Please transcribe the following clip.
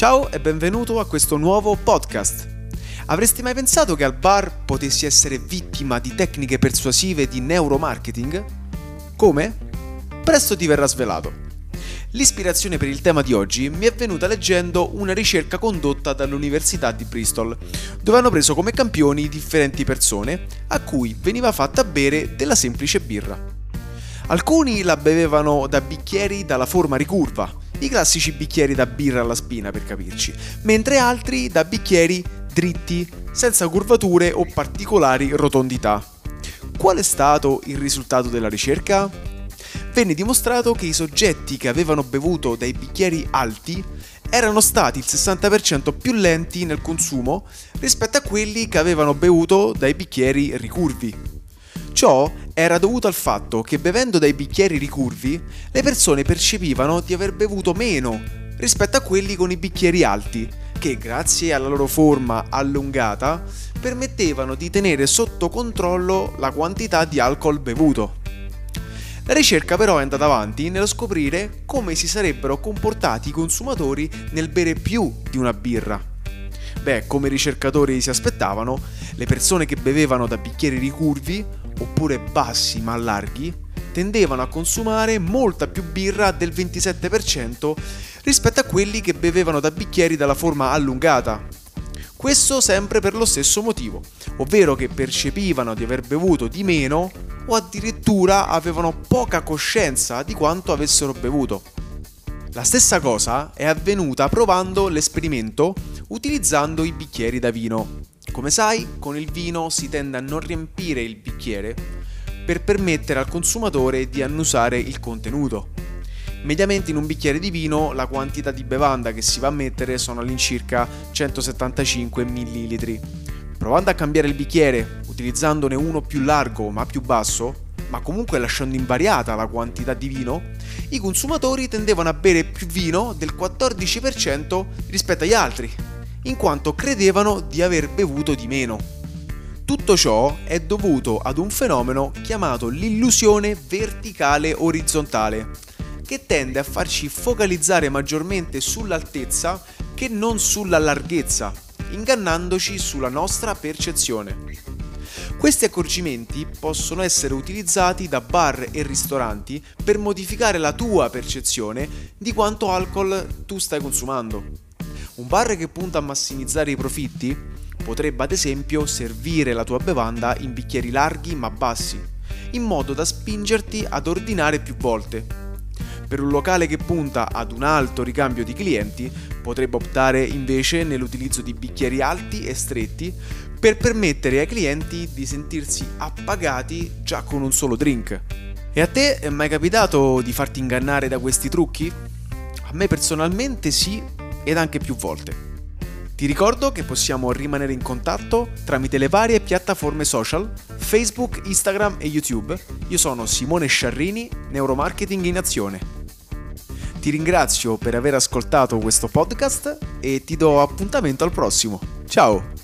Ciao e benvenuto a questo nuovo podcast. Avresti mai pensato che al bar potessi essere vittima di tecniche persuasive di neuromarketing? Come? Presto ti verrà svelato. L'ispirazione per il tema di oggi mi è venuta leggendo una ricerca condotta dall'Università di Bristol, dove hanno preso come campioni differenti persone a cui veniva fatta bere della semplice birra. Alcuni la bevevano da bicchieri dalla forma ricurva, i classici bicchieri da birra alla spina per capirci, mentre altri da bicchieri dritti, senza curvature o particolari rotondità. Qual è stato il risultato della ricerca? Venne dimostrato che i soggetti che avevano bevuto dai bicchieri alti erano stati il 60% più lenti nel consumo rispetto a quelli che avevano bevuto dai bicchieri ricurvi. Ciò era dovuto al fatto che bevendo dai bicchieri ricurvi, le persone percepivano di aver bevuto meno rispetto a quelli con i bicchieri alti, che grazie alla loro forma allungata permettevano di tenere sotto controllo la quantità di alcol bevuto. La ricerca però è andata avanti nello scoprire come si sarebbero comportati i consumatori nel bere più di una birra. Beh, come i ricercatori si aspettavano, le persone che bevevano da bicchieri ricurvi oppure bassi ma larghi, tendevano a consumare molta più birra del 27% rispetto a quelli che bevevano da bicchieri dalla forma allungata. Questo sempre per lo stesso motivo, ovvero che percepivano di aver bevuto di meno o addirittura avevano poca coscienza di quanto avessero bevuto. La stessa cosa è avvenuta provando l'esperimento utilizzando i bicchieri da vino. Come sai, con il vino si tende a non riempire il bicchiere per permettere al consumatore di annusare il contenuto. Mediamente in un bicchiere di vino la quantità di bevanda che si va a mettere sono all'incirca 175 ml. Provando a cambiare il bicchiere, utilizzandone uno più largo ma più basso, ma comunque lasciando invariata la quantità di vino, i consumatori tendevano a bere più vino del 14% rispetto agli altri, in quanto credevano di aver bevuto di meno. Tutto ciò è dovuto ad un fenomeno chiamato l'illusione verticale orizzontale, che tende a farci focalizzare maggiormente sull'altezza che non sulla larghezza, ingannandoci sulla nostra percezione. Questi accorgimenti possono essere utilizzati da bar e ristoranti per modificare la tua percezione di quanto alcol tu stai consumando. Un bar che punta a massimizzare i profitti potrebbe ad esempio servire la tua bevanda in bicchieri larghi ma bassi, in modo da spingerti ad ordinare più volte. Per un locale che punta ad un alto ricambio di clienti, potrebbe optare invece nell'utilizzo di bicchieri alti e stretti per permettere ai clienti di sentirsi appagati già con un solo drink. E a te è mai capitato di farti ingannare da questi trucchi? A me personalmente sì, ed anche più volte. Ti ricordo che possiamo rimanere in contatto tramite le varie piattaforme social, Facebook, Instagram e YouTube. Io sono Simone Sciarrini, Neuromarketing in Azione. Ti ringrazio per aver ascoltato questo podcast e ti do appuntamento al prossimo. Ciao!